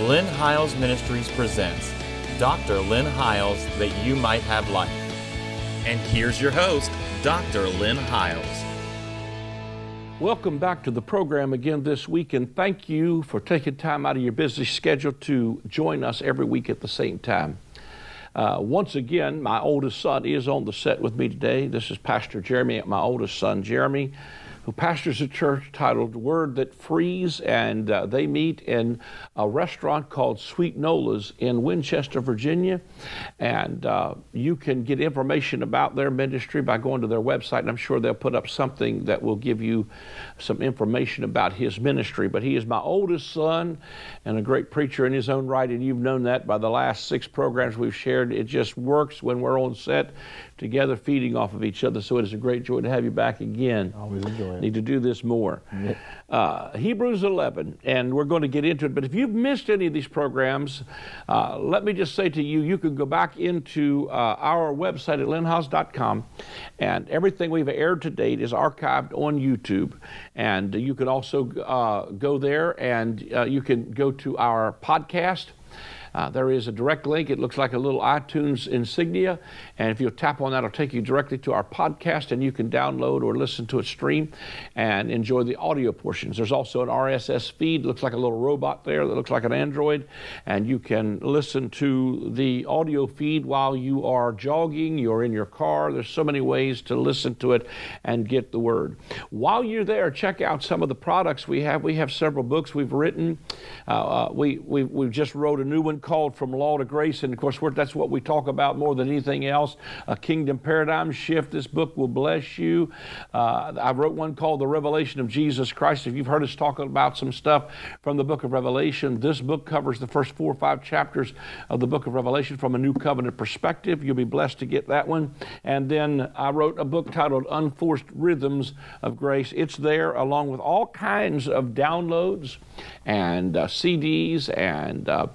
Lynn Hiles Ministries presents Dr. Lynn Hiles That You Might Have Life. And here's your host, Dr. Lynn Hiles. Welcome back to the program again this week, and thank you for taking time out of your busy schedule to join us every week at the same time. Uh, once again, my oldest son is on the set with me today. This is Pastor Jeremy, my oldest son, Jeremy who pastors a church titled Word That Frees, and uh, they meet in a restaurant called Sweet Nola's in Winchester, Virginia. And uh, you can get information about their ministry by going to their website, and I'm sure they'll put up something that will give you some information about his ministry. But he is my oldest son and a great preacher in his own right, and you've known that by the last six programs we've shared. It just works when we're on set together feeding off of each other. So it is a great joy to have you back again. Always enjoy it. Need to do this more. Uh, Hebrews 11, and we're going to get into it. But if you've missed any of these programs, uh, let me just say to you, you can go back into uh, our website at lynnhiles.com, and everything we've aired to date is archived on YouTube. And you can also uh, go there and uh, you can go to our podcast. Uh, there is a direct link. It looks like a little iTunes insignia. And if you tap on that, it'll take you directly to our podcast, and you can download or listen to it stream and enjoy the audio portions. There's also an RSS feed. Looks like a little robot there that looks like an Android. And you can listen to the audio feed while you are jogging, you're in your car. There's so many ways to listen to it and get the word. While you're there, check out some of the products we have. We have several books we've written. Uh, uh we, we, we've just wrote a new one called From Law to Grace, and of course, that's what we talk about more than anything else a kingdom paradigm shift. This book will bless you. Uh, I wrote one called The Revelation of Jesus Christ. If you've heard us talk about some stuff from the book of Revelation, this book covers the first four or five chapters of the book of Revelation from a new covenant perspective. You'll be blessed to get that one. And then I wrote a book titled Unforced Rhythms of Grace. It's there along with all kinds of downloads and uh, CDs and uh,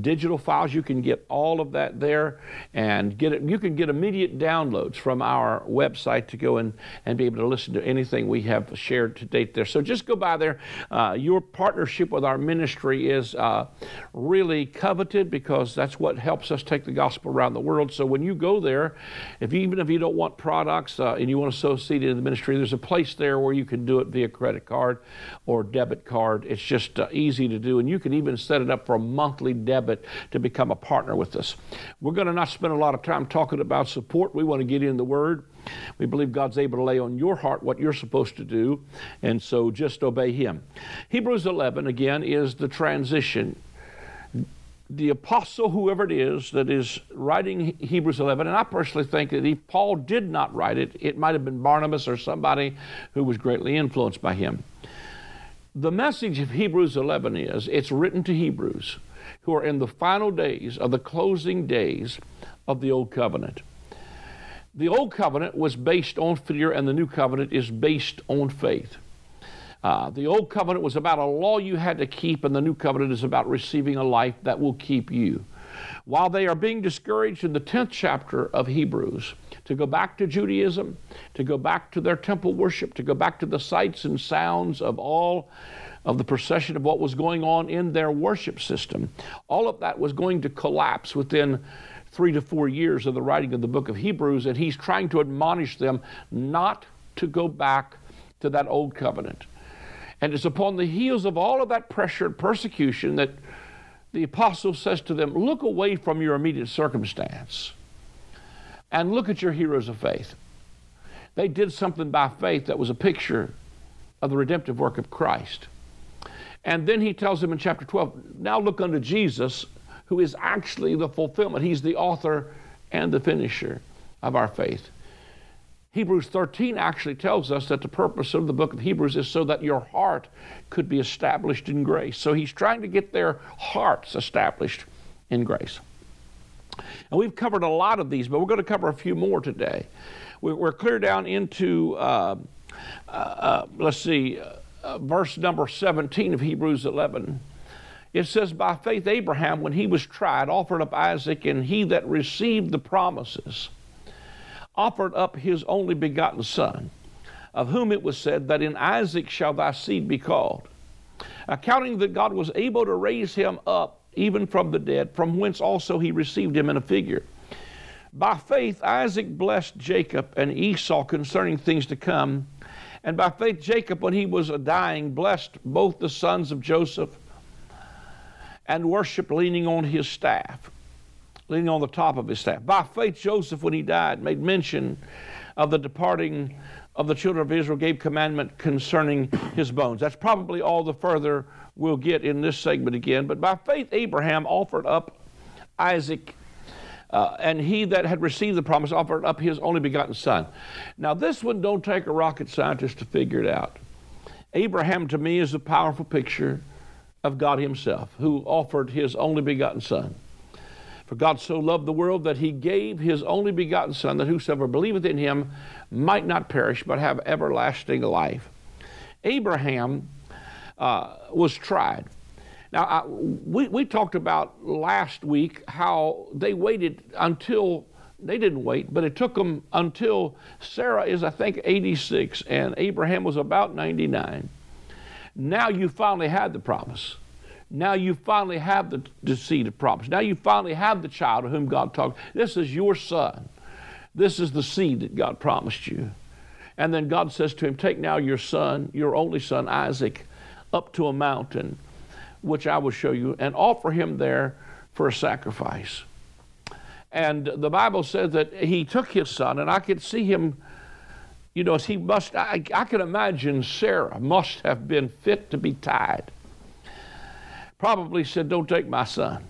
digital files. You can get all of that there and get it. You can get immediate downloads from our website to go and, and be able to listen to anything we have shared to date there. So just go by there. Uh, your partnership with our ministry is uh, really coveted because that's what helps us take the gospel around the world. So when you go there, if even if you don't want products uh, and you want to sow seed into the ministry, there's a place there where you can do it via credit card or debit card. It's just uh, easy to do, and you can even set it up for a monthly debit to become a partner with us. We're going to not spend a lot of time talking about support. We want to get in the Word. We believe God's able to lay on your heart what you're supposed to do, and so just obey Him. Hebrews 11, again, is the transition the apostle, whoever it is, that is writing Hebrews 11, and I personally think that if Paul did not write it, it might have been Barnabas or somebody who was greatly influenced by him. The message of Hebrews 11 is it's written to Hebrews who are in the final days of the closing days of the Old Covenant. The Old Covenant was based on fear, and the New Covenant is based on faith. Uh, the Old Covenant was about a law you had to keep, and the New Covenant is about receiving a life that will keep you. While they are being discouraged in the 10th chapter of Hebrews to go back to Judaism, to go back to their temple worship, to go back to the sights and sounds of all of the procession of what was going on in their worship system. All of that was going to collapse within three to four years of the writing of the book of Hebrews, and he's trying to admonish them not to go back to that old covenant. And it's upon the heels of all of that pressure and persecution that the apostle says to them, Look away from your immediate circumstance and look at your heroes of faith. They did something by faith that was a picture of the redemptive work of Christ. And then he tells them in chapter 12, now look unto Jesus, who is actually the fulfillment. He's the author and the finisher of our faith. Hebrews 13 actually tells us that the purpose of the book of Hebrews is so that your heart could be established in grace. So he's trying to get their hearts established in grace. And we've covered a lot of these, but we're going to cover a few more today. We're clear down into, uh, uh, uh, let's see, uh, verse number 17 of Hebrews 11. It says, By faith, Abraham, when he was tried, offered up Isaac, and he that received the promises offered up his only begotten son, of whom it was said, That in Isaac shall thy seed be called. Accounting that God was able to raise him up even from the dead, from whence also he received him in a figure. By faith, Isaac blessed Jacob and Esau concerning things to come. And by faith, Jacob, when he was dying, blessed both the sons of Joseph and worshiped leaning on his staff, leaning on the top of his staff. By faith, Joseph, when he died, made mention of the departing of the children of Israel, gave commandment concerning his bones. That's probably all the further we'll get in this segment again. But by faith, Abraham offered up Isaac. Uh, and he that had received the promise offered up his only begotten son. Now, this one don't take a rocket scientist to figure it out. Abraham, to me, is a powerful picture of God Himself, who offered His only begotten Son. For God so loved the world that He gave His only begotten Son, that whosoever believeth in Him might not perish, but have everlasting life. Abraham uh, was tried. Now, I, we, we talked about last week how they waited until, they didn't wait, but it took them until Sarah is, I think, 86 and Abraham was about 99. Now you finally had the promise. Now you finally have the, the seed of promise. Now you finally have the child of whom God talked. This is your son. This is the seed that God promised you. And then God says to him, Take now your son, your only son, Isaac, up to a mountain, which I will show you, and offer him there for a sacrifice. And the Bible says that he took his son, and I could see him, you know, he must, I, I can imagine Sarah must have been fit to be tied. Probably said, Don't take my son.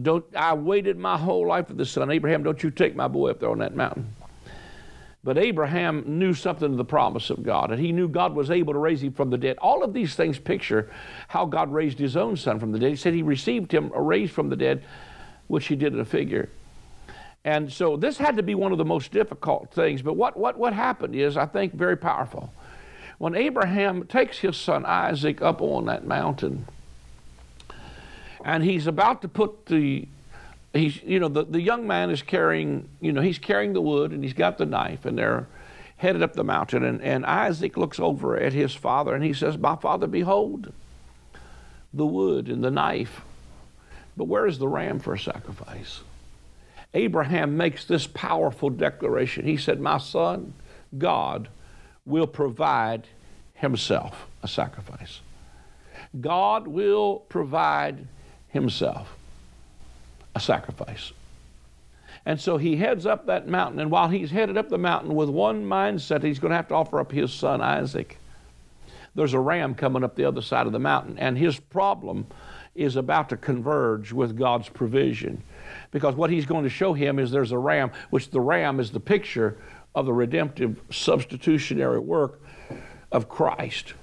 Don't, I waited my whole life for this son. Abraham, don't you take my boy up there on that mountain. But Abraham knew something of the promise of God, and he knew God was able to raise him from the dead. All of these things picture how God raised his own son from the dead. He said he received him raised from the dead, which he did in a figure. And so this had to be one of the most difficult things. But what, what, what happened is, I think, very powerful. When Abraham takes his son Isaac up on that mountain, and he's about to put the he's you know the, the young man is carrying you know he's carrying the wood and he's got the knife and they're headed up the mountain and, and isaac looks over at his father and he says my father behold the wood and the knife but where is the ram for a sacrifice? Abraham makes this powerful declaration. He said my son god will provide himself a sacrifice. God will provide himself a sacrifice. And so he heads up that mountain, and while he's headed up the mountain with one mindset, he's going to have to offer up his son Isaac. There's a ram coming up the other side of the mountain, and his problem is about to converge with God's provision. Because what he's going to show him is there's a ram, which the ram is the picture of the redemptive substitutionary work of Christ.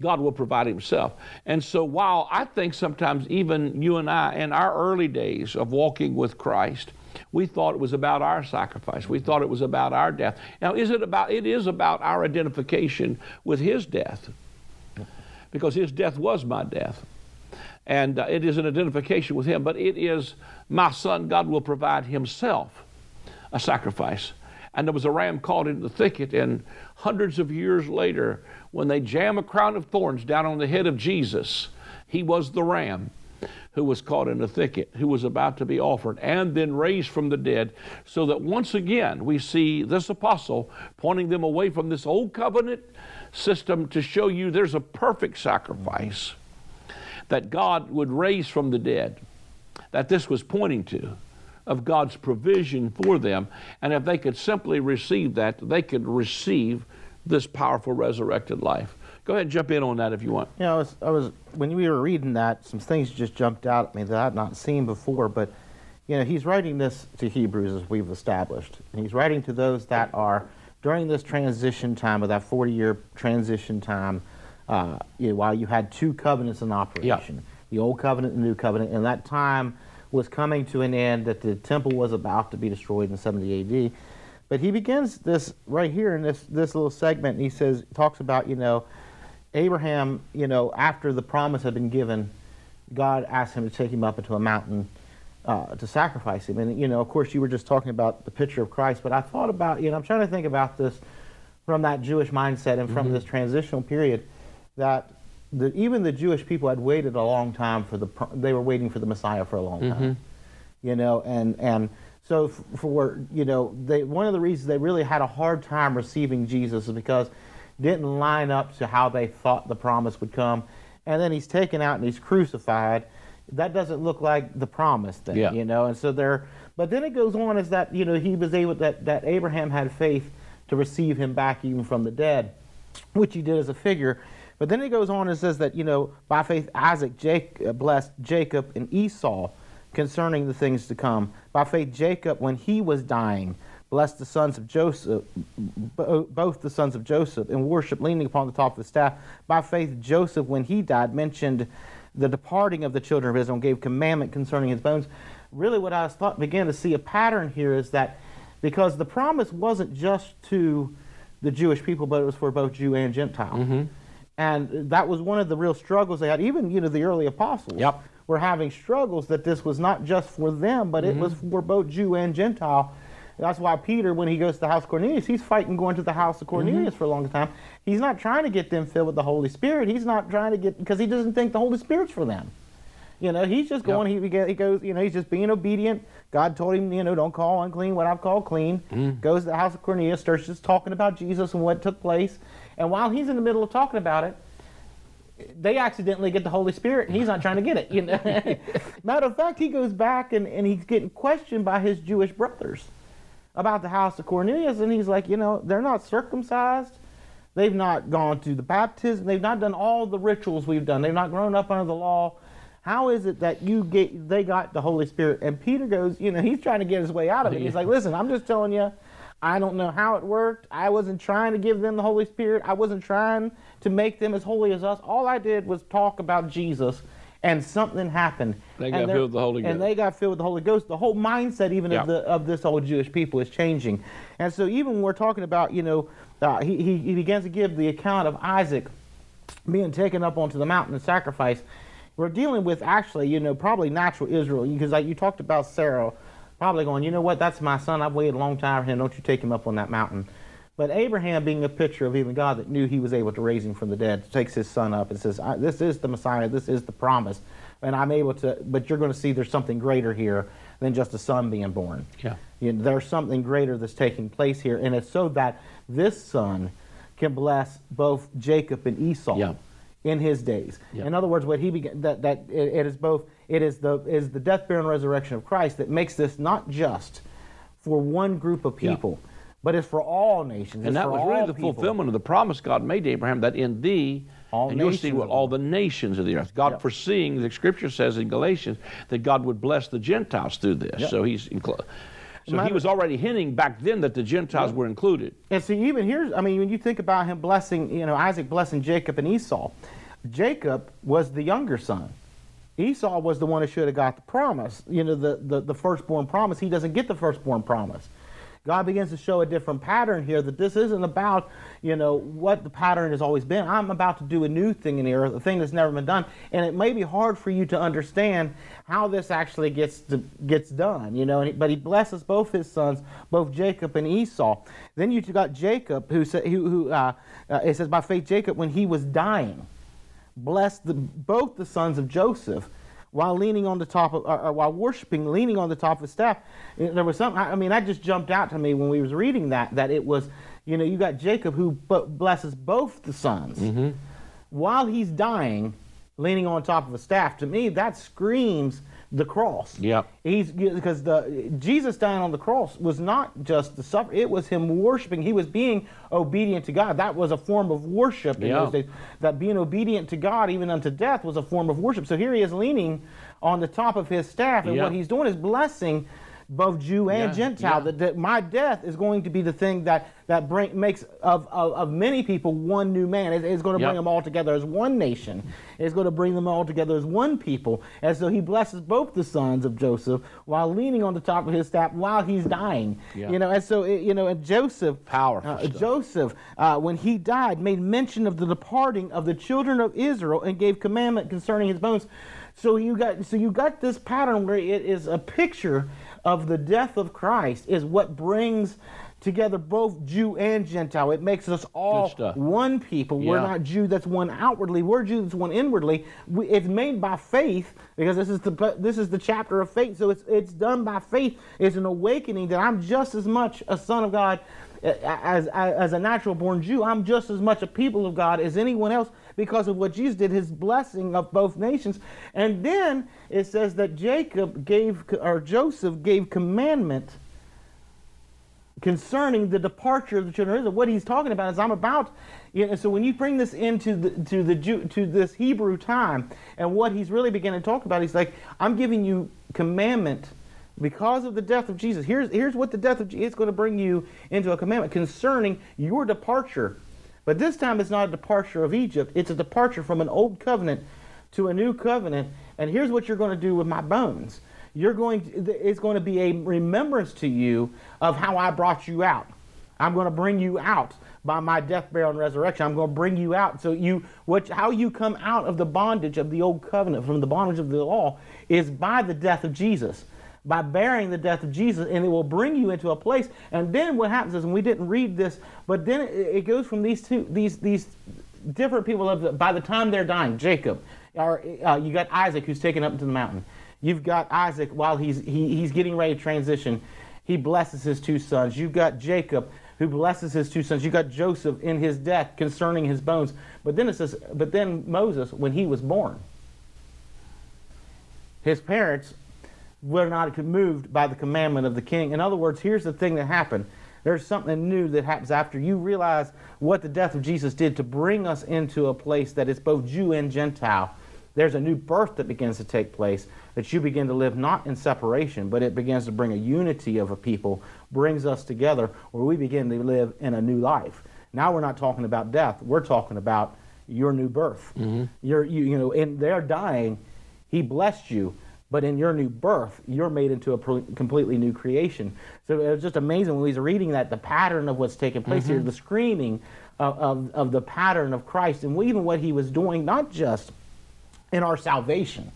God will provide Himself. And so, while I think sometimes even you and I, in our early days of walking with Christ, we thought it was about our sacrifice. We thought it was about our death. Now, is it about? It is about our identification with His death, because His death was my death, and uh, it is an identification with Him. But it is my Son. God will provide Himself a sacrifice. And there was a ram caught in the thicket, and hundreds of years later, when they jam a crown of thorns down on the head of Jesus, he was the ram who was caught in a thicket, who was about to be offered, and then raised from the dead, so that once again we see this apostle pointing them away from this old covenant system to show you there's a perfect sacrifice that God would raise from the dead, that this was pointing to of God's provision for them. And if they could simply receive that, they could receive this powerful resurrected life. Go ahead and jump in on that if you want. You know, I was, I was when we were reading that, some things just jumped out at me that I had not seen before. But you know, he's writing this to Hebrews as we've established, and he's writing to those that are during this transition time of that 40-year transition time. Uh, you know, while you had two covenants in operation, yeah. the old covenant and the new covenant, and that time was coming to an end that the temple was about to be destroyed in 70 AD but he begins this right here in this this little segment. And he says talks about you know Abraham you know after the promise had been given, God asked him to take him up into a mountain uh, to sacrifice him. And you know of course you were just talking about the picture of Christ, but I thought about you know I'm trying to think about this from that Jewish mindset and from mm-hmm. this transitional period that the, even the Jewish people had waited a long time for the they were waiting for the Messiah for a long time, mm-hmm. you know, and and so for you know they one of the reasons they really had a hard time receiving Jesus is because it didn't line up to how they thought the promise would come, and then he's taken out and he's crucified. That doesn't look like the promise thing, Yeah. you know, and so they're. But then it goes on as that you know he was able that that Abraham had faith to receive him back even from the dead which he did as a figure. But then he goes on and says that, you know, by faith Isaac uh, blessed Jacob and Esau concerning the things to come. By faith Jacob, when he was dying, blessed the sons of Joseph, bo- both the sons of Joseph, and worship leaning upon the top of the staff. By faith Joseph, when he died, mentioned the departing of the children of Israel and gave commandment concerning his bones. Really, what I thought began to see a pattern here is that because the promise wasn't just to the Jewish people, but it was for both Jew and Gentile. And that was one of the real struggles they had. Even you know the early apostles Yep. were having struggles that this was not just for them, but it was mm-hmm. for both Jew and Gentile. That's why Peter, when he goes to the house of Cornelius, he's fighting going to the house of Cornelius mm-hmm. for a long time. He's not trying to get them filled with the Holy Spirit. He's not trying to get because he doesn't think the Holy Spirit's for them. You know, he's just going. He, he goes. You know, he's just being obedient. God told him, you know, don't call unclean what I've called clean. Mm-hmm. Goes to the house of Cornelius, starts just talking about Jesus and what took place. And while he's in the middle of talking about it, they accidentally get the Holy Spirit, and he's not trying to get it. You know, matter of fact, he goes back and, and he's getting questioned by his Jewish brothers about the house of Cornelius, and he's like, you know, they're not circumcised. They've not gone to the baptism. They've not done all the rituals we've done. They've not grown up under the law. How is it that you get they got the Holy Spirit? And Peter goes, you know, he's trying to get his way out of it. He's like, listen, I'm just telling you, I don't know how it worked. I wasn't trying to give them the Holy Spirit. I wasn't trying to make them as holy as us. All I did was talk about Jesus, and something happened. They got filled with the Holy Ghost. And they got filled with the Holy Ghost. The whole mindset, even Yeah. of the of this old Jewish people, is changing. And so, even when we're talking about, you know, uh, he, he he begins to give the account of Isaac being taken up onto the mountain and sacrifice. We're dealing with actually, you know, probably natural Israel because like you talked about Sarah, probably going, you know what, that's my son. I've waited a long time for him. Don't you take him up on that mountain. But Abraham, being a picture of even God that knew he was able to raise him from the dead, takes his son up and says, I, "This is the Messiah. This is the promise, and I'm able to." But you're going to see there's something greater here than just a son being born. Yeah. You know, there's something greater that's taking place here, and it's so that this son can bless both Jacob and Esau Yeah. in his days. Yeah. In other words, what he began that that it, it is both it is the is the death, burial, and resurrection of Christ that makes this not just for one group of Yeah. people, but it's for all nations. And It's that was really all the people. fulfillment of the promise God made to Abraham that in thee, All and you'll see what all the- nations of the earth. God Yep. foreseeing, the scripture says in Galatians, that God would bless the Gentiles through this. Yep. So he's so he was already hinting back then that the Gentiles were included. And see, even here's, I mean, when you think about him blessing, you know, Isaac blessing Jacob and Esau, Jacob was the younger son. Esau was the one who should have got the promise, you know, the, the, the firstborn promise. He doesn't get the firstborn promise. God begins to show a different pattern here that this isn't about, you know, what the pattern has always been. I'm about to do a new thing in the earth, a thing that's never been done. And it may be hard for you to understand how this actually gets to, gets done, you know. He, but he blesses both his sons, both Jacob and Esau. Then you got Jacob, who said, who, who uh, uh, it says by faith Jacob when he was dying blessed the, both the sons of Joseph while leaning on the top of, or, or while worshiping, leaning on the top of his staff. There was something, I mean, that just jumped out to me when we was reading that, that it was, you know, you got Jacob who blesses both the sons mm-hmm. while he's dying, leaning on top of a staff. To me, that screams the cross. Yeah. He's because the Jesus dying on the cross was not just the suffer; it was him worshiping. He was being obedient to God. That was a form of worship in Yeah. those days. That being obedient to God, even unto death, was a form of worship. So here he is leaning on the top of his staff, and Yeah. what he's doing is blessing both Jew and Yeah, Gentile. yeah. That, that my death is going to be the thing that that bring, makes of, of, of many people one new man. It- it's going to Yep. bring them all together as one nation. It's going to bring them all together as one people. And so he blesses both the sons of Joseph while leaning on the top of his staff while he's dying. Yeah. You know, and so it- you know, and Joseph, Powerful uh. Joseph, uh, when he died, made mention of the departing of the children of Israel and gave commandment concerning his bones. So you got so you got this pattern where it is a picture of the death of Christ is what brings together both Jew and Gentile. It makes us all one people. We're not Jew that's one outwardly. We're Jew that's one inwardly. We, it's made by faith because this is the this is the chapter of faith. So it's it's done by faith. It's an awakening that I'm just as much a son of God as, as, a natural born Jew. I'm just as much a people of God as anyone else because of what Jesus did, his blessing of both nations. And then it says that Jacob gave or Joseph gave commandment concerning the departure of the children of Israel. What he's talking about is I'm about, you know, so when you bring this into the to the Jew, to this Hebrew time, and what he's really beginning to talk about, he's like, I'm giving you commandment because of the death of Jesus. Here's here's what the death of Jesus is going to bring you into a commandment concerning your departure. But this time it's not a departure of Egypt, it's a departure from an old covenant to a new covenant. And here's what you're going to do with my bones you're going to, it's going to be a remembrance to you of how I brought you out. I'm going to bring you out by my death, burial, and resurrection. I'm going to bring you out. So you, what, how you come out of the bondage of the old covenant, from the bondage of the law, is by the death of Jesus, by bearing the death of Jesus, and it will bring you into a place. And then what happens is, and we didn't read this, but then it, goes from these two, these these different people. Of the, by the time they're dying, Jacob, or uh, you got Isaac who's taken up into the mountain. You've got Isaac while he's, he, he's getting ready to transition. He blesses his two sons. You've got Jacob who blesses his two sons. You've got Joseph in his death concerning his bones. But then it says, but then Moses, when he was born, his parents were not moved by the commandment of the king. In other words, here's the thing that happened. There's something new that happens after you realize what the death of Jesus did to bring us into a place that is both Jew and Gentile. There's a new birth that begins to take place, that you begin to live not in separation, but it begins to bring a unity of a people, brings us together, where we begin to live in a new life. Now we're not talking about death, we're talking about your new birth. Mm-hmm. You're, you, you know, in their dying, he blessed you, but in your new birth, you're made into a pro- completely new creation. So it was just amazing when we was reading that, the pattern of what's taking place here, mm-hmm. the screening of, of, of the pattern of Christ, and even what he was doing, not just in our salvation,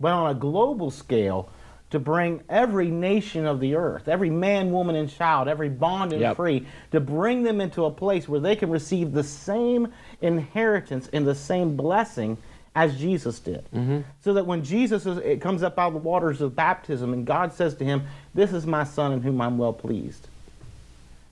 but on a global scale to bring every nation of the earth, every man, woman, and child, every bond and Yep. free, to bring them into a place where they can receive the same inheritance and the same blessing as Jesus did. Mm-hmm. So that when Jesus is, it comes up out of the waters of baptism and God says to him, This is my son in whom I'm well pleased.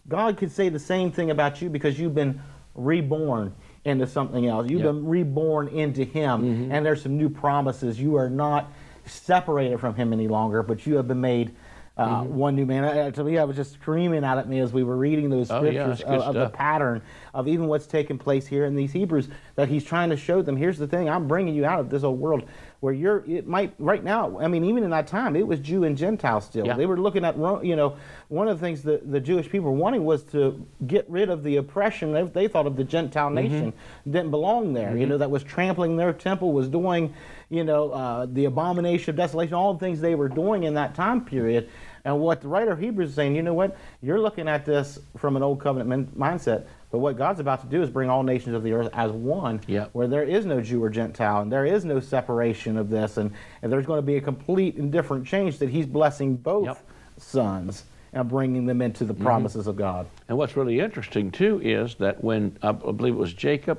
God could say the same thing about you because you've been reborn into something else. You've Yep. been reborn into Him, mm-hmm. and there's some new promises. You are not separated from Him any longer, but you have been made uh, one new man. Uh, to me, I was just screaming out at me as we were reading those Oh, yeah, scriptures of, of the pattern of even what's taking place here in these Hebrews. That He's trying to show them. Here's the thing: I'm bringing you out of this old world where you're. It might right now. I mean, even in that time, it was Jew and Gentile still. Yeah. They were looking at you know one of the things that the Jewish people were wanting was to get rid of the oppression they, they thought of the Gentile nation didn't belong there. You know that was trampling their temple, was doing you know uh, the abomination of desolation, all the things they were doing in that time period. And what the writer of Hebrews is saying, you know what? You're looking at this from an old covenant min- mindset, but what God's about to do is bring all nations of the earth as one, Yep. where there is no Jew or Gentile, and there is no separation of this, and, and there's going to be a complete and different change that He's blessing both Yep. sons and bringing them into the promises of God. And what's really interesting too is that when I believe it was Jacob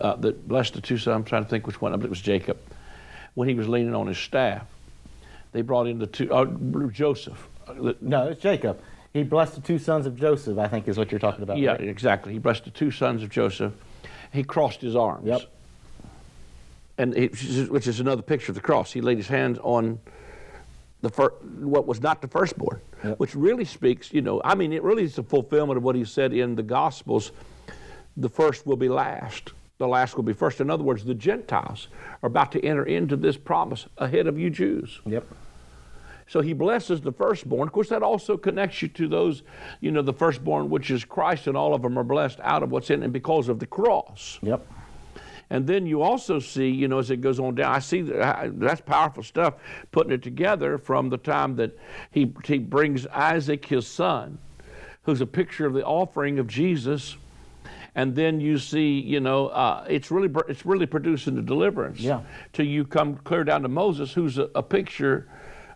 uh, that blessed the two sons, I'm trying to think which one. I believe it was Jacob. When he was leaning on his staff, they brought in the two uh, Joseph. Uh, the- No, it's Jacob. He blessed the two sons of Joseph, I think is what you're talking about. yeah, right? exactly. He blessed the two sons of Joseph. He crossed his arms. Yep. And he, which is another picture of the cross. He laid his hands on the fir- what was not the firstborn, Yep. which really speaks. You know, I mean, it really is a fulfillment of what he said in the Gospels. The first will be last. The last will be first. In other words, the Gentiles are about to enter into this promise ahead of you Jews. Yep. So he blesses the firstborn. Of course, that also connects you to those, you know, the firstborn, which is Christ, and all of them are blessed out of what's in it because of the cross. Yep. And then you also see, you know, as it goes on down, I see that, that's powerful stuff, putting it together from the time that he, he brings Isaac, his son, who's a picture of the offering of Jesus. And then you see, you know, uh, it's really it's really producing the deliverance. Yeah. Till you come clear down to Moses, who's a, a picture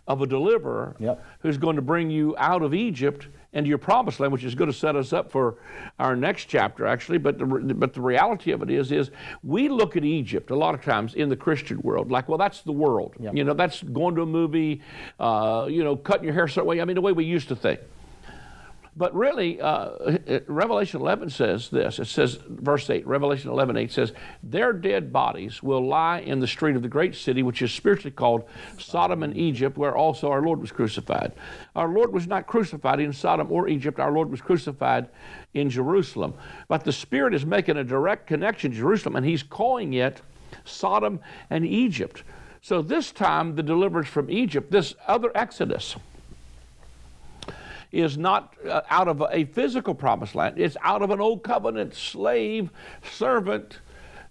of a deliverer Yep. who's going to bring you out of Egypt into your promised land, which is going to set us up for our next chapter, actually. But the, but the reality of it is, is we look at Egypt a lot of times in the Christian world, like, well, that's the world. Yep. You know, that's going to a movie, uh, you know, cutting your hair certain way. I mean, the way we used to think. But really, uh, Revelation 11 says this. It says, verse 8, Revelation 11, 8 says, Their dead bodies will lie in the street of the great city, which is spiritually called Sodom and Egypt, where also our Lord was crucified. Our Lord was not crucified in Sodom or Egypt. Our Lord was crucified in Jerusalem. But the Spirit is making a direct connection to Jerusalem, and He's calling it Sodom and Egypt. So this time, the deliverance from Egypt, this other Exodus, is not uh, out of a physical promised land. It's out of an old covenant slave servant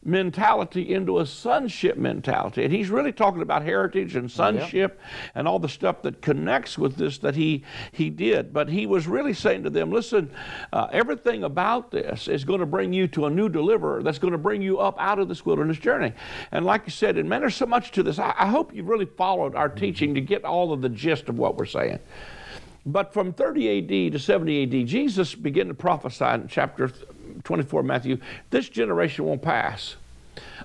mentality into a sonship mentality. And he's really talking about heritage and sonship yeah. and all the stuff that connects with this that he, he did. But he was really saying to them, listen, uh, everything about this is going to bring you to a new deliverer that's going to bring you up out of this wilderness journey. And like you said, and man, there's so much to this. I, I hope you've really followed our teaching to get all of the gist of what we're saying. But from 30 AD to 70 AD, Jesus began to prophesy in chapter 24 Matthew, this generation won't pass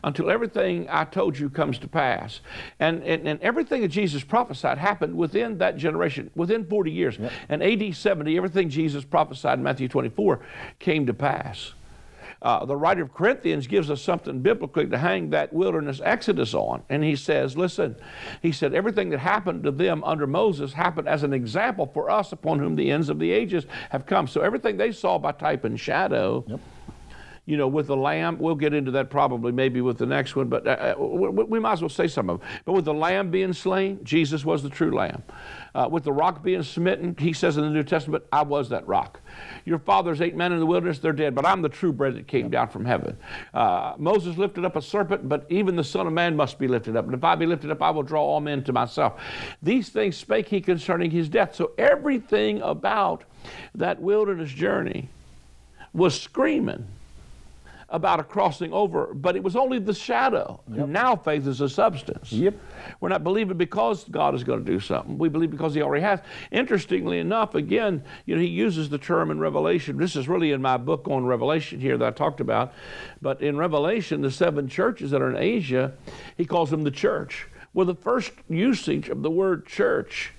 until everything I told you comes to pass. And, and, and everything that Jesus prophesied happened within that generation, within 40 years. Yep. And AD 70, everything Jesus prophesied in Matthew 24 came to pass. Uh, the writer of Corinthians gives us something biblically to hang that wilderness exodus on. And he says, listen, he said, everything that happened to them under Moses happened as an example for us upon whom the ends of the ages have come. So everything they saw by type and shadow. Yep you know, with the lamb, we'll get into that probably maybe with the next one, but uh, uh we might as well say some of it. But with the lamb being slain, Jesus was the true lamb. Uh, with the rock being smitten, he says in the New Testament, I was that rock. Your fathers ate men in the wilderness, they're dead, but I'm the true bread that came down from heaven. Uh, Moses lifted up a serpent, but even the Son of Man must be lifted up. And if I be lifted up, I will draw all men to myself. These things spake he concerning his death. So everything about that wilderness journey was screaming about a crossing over, but it was only the shadow. Yep. Now faith is a substance. Yep. We're not believing because God is going to do something. We believe because He already has. Interestingly enough, again, you know, He uses the term in Revelation. This is really in my book on Revelation here that I talked about. But in Revelation, the seven churches that are in Asia, He calls them the church. Well, the first usage of the word church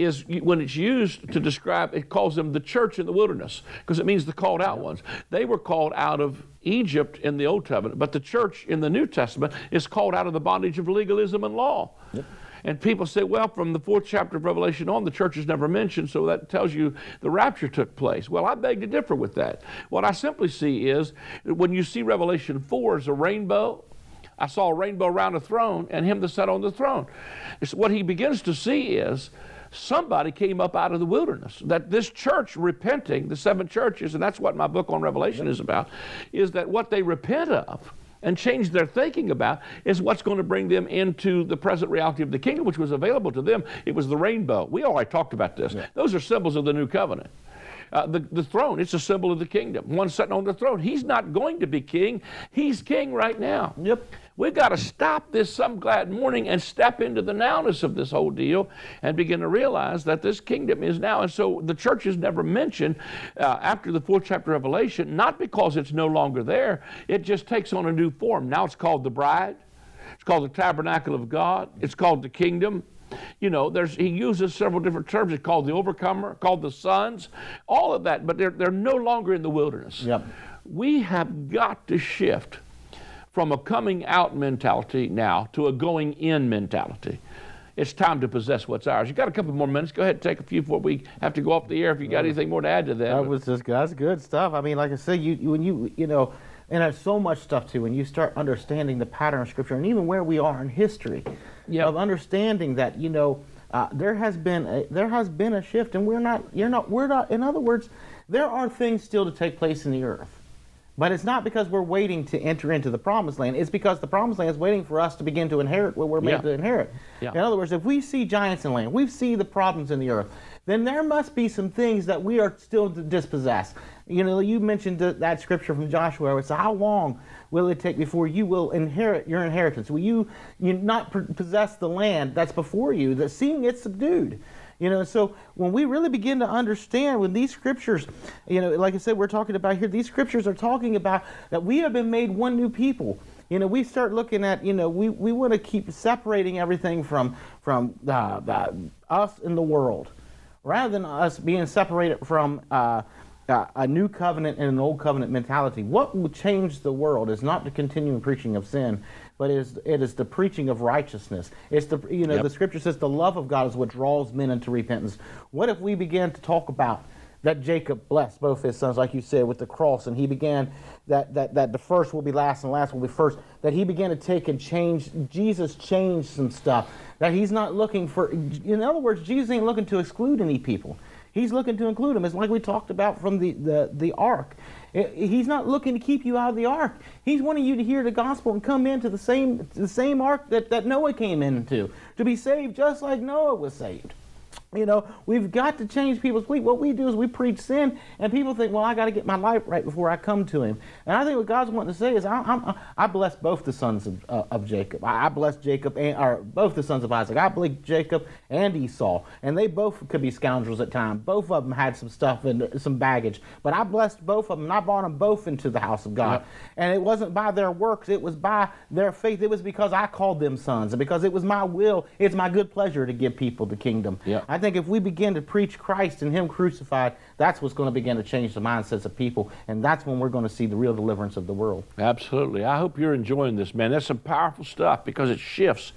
is when it's used to describe, it calls them the church in the wilderness because it means the called out ones. They were called out of Egypt in the Old Testament, but the church in the New Testament is called out of the bondage of legalism and law. Yep. And people say, well, from the fourth chapter of Revelation on, the church is never mentioned, so that tells you the rapture took place. Well, I beg to differ with that. What I simply see is when you see Revelation 4 as a rainbow, I saw a rainbow around a throne and him that sat on the throne. It's what he begins to see is somebody came up out of the wilderness. That this church repenting, the seven churches, and that's what my book on Revelation is about, is that what they repent of and change their thinking about is what's going to bring them into the present reality of the kingdom, which was available to them. It was the rainbow. We already talked about this. Yeah. Those are symbols of the new covenant. Uh, the, the throne, it's a symbol of the kingdom. One sitting on the throne. He's not going to be king. He's king right now. Yep. We've got to stop this some glad morning and step into the nowness of this whole deal and begin to realize that this kingdom is now. And so the church is never mentioned uh, after the fourth chapter of Revelation, not because it's no longer there, it just takes on a new form. Now it's called the bride, it's called the tabernacle of God, it's called the kingdom. You know, there's, he uses several different terms. It's called the overcomer, called the sons, all of that, but they're, they're no longer in the wilderness. Yep. We have got to shift from a coming out mentality now to a going in mentality. It's time to possess what's ours. You got a couple more minutes. Go ahead and take a few before we have to go off the air. If you got anything more to add to that, that was just that's good stuff. I mean, like I said, you, you when you you know, and there's so much stuff too. When you start understanding the pattern of Scripture and even where we are in history, yep. of understanding that you know uh, there has been a, there has been a shift, and we're not you're not we're not. In other words, there are things still to take place in the earth. But it's not because we're waiting to enter into the promised land. It's because the promised land is waiting for us to begin to inherit what we're made yeah. to inherit. Yeah. In other words, if we see giants in land, we see the problems in the earth, then there must be some things that we are still to dispossess. You know, you mentioned that scripture from Joshua where it's how long will it take before you will inherit your inheritance? Will you, you not possess the land that's before you, that seeing it subdued? You know, so when we really begin to understand when these scriptures, you know, like I said, we're talking about here, these scriptures are talking about that we have been made one new people. You know, we start looking at, you know, we, we want to keep separating everything from from uh, uh, us and the world, rather than us being separated from uh, uh, a new covenant and an old covenant mentality. What will change the world is not the continuing preaching of sin, but it is, it is the preaching of righteousness. It's the you know Yep. the scripture says the love of God is what draws men into repentance. What if we began to talk about that Jacob blessed both his sons, like you said, with the cross, and he began that that that the first will be last and last will be first. That he began to take and change. Jesus changed some stuff. That he's not looking for. In other words, Jesus ain't looking to exclude any people. He's looking to include them. It's like we talked about from the, the, the ark. He's not looking to keep you out of the ark. He's wanting you to hear the gospel and come into the same the same ark that, that Noah came into to be saved just like Noah was saved. You know, we've got to change people's belief. What we do is we preach sin, and people think, well, I got to get my life right before I come to Him. And I think what God's wanting to say is, I, I'm, I bless both the sons of, uh, of Jacob. I, I bless Jacob and or both the sons of Isaac. I bless Jacob and Esau, and they both could be scoundrels at times. Both of them had some stuff and some baggage, but I blessed both of them. and I brought them both into the house of God, and it wasn't by their works; it was by their faith. It was because I called them sons, and because it was my will. It's my good pleasure to give people the kingdom. Yep. I think if we begin to preach Christ and Him crucified, that's what's going to begin to change the mindsets of people, and that's when we're going to see the real deliverance of the world. Absolutely. I hope you're enjoying this, man. That's some powerful stuff because it shifts.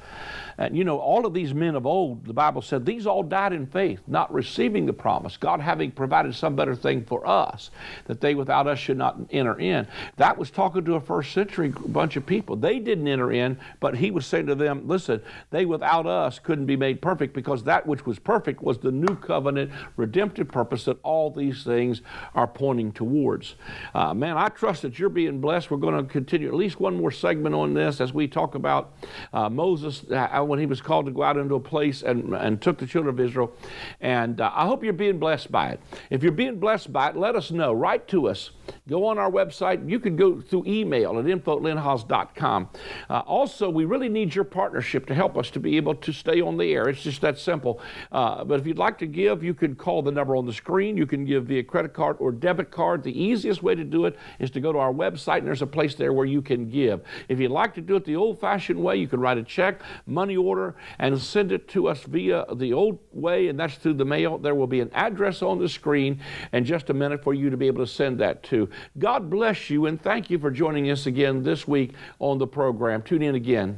And you know, all of these men of old, the Bible said, these all died in faith, not receiving the promise, God having provided some better thing for us, that they without us should not enter in. That was talking to a first century bunch of people. They didn't enter in, but he was saying to them, listen, they without us couldn't be made perfect because that which was perfect was the new covenant redemptive purpose that all these things are pointing towards. Uh, man, I trust that you're being blessed. We're going to continue at least one more segment on this as we talk about uh, Moses uh, when he was called to go out into a place and, and took the children of Israel. And uh, I hope you're being blessed by it. If you're being blessed by it, let us know. Write to us. Go on our website. You can go through email at info at lynnhiles.com. Uh, also, we really need your partnership to help us to be able to stay on the air. It's just that simple. Uh, but if you'd like to give, you can call the number on the screen. You give via credit card or debit card. The easiest way to do it is to go to our website, and there's a place there where you can give. If you'd like to do it the old fashioned way, you can write a check, money order, and send it to us via the old way, and that's through the mail. There will be an address on the screen in just a minute for you to be able to send that to. God bless you, and thank you for joining us again this week on the program. Tune in again.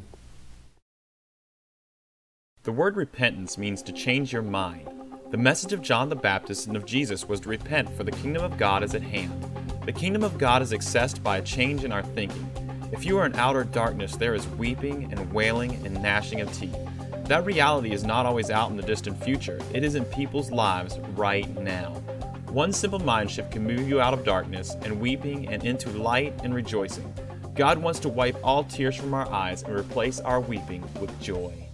The word repentance means to change your mind. The message of John the Baptist and of Jesus was to repent, for the kingdom of God is at hand. The kingdom of God is accessed by a change in our thinking. If you are in outer darkness, there is weeping and wailing and gnashing of teeth. That reality is not always out in the distant future, it is in people's lives right now. One simple mind shift can move you out of darkness and weeping and into light and rejoicing. God wants to wipe all tears from our eyes and replace our weeping with joy.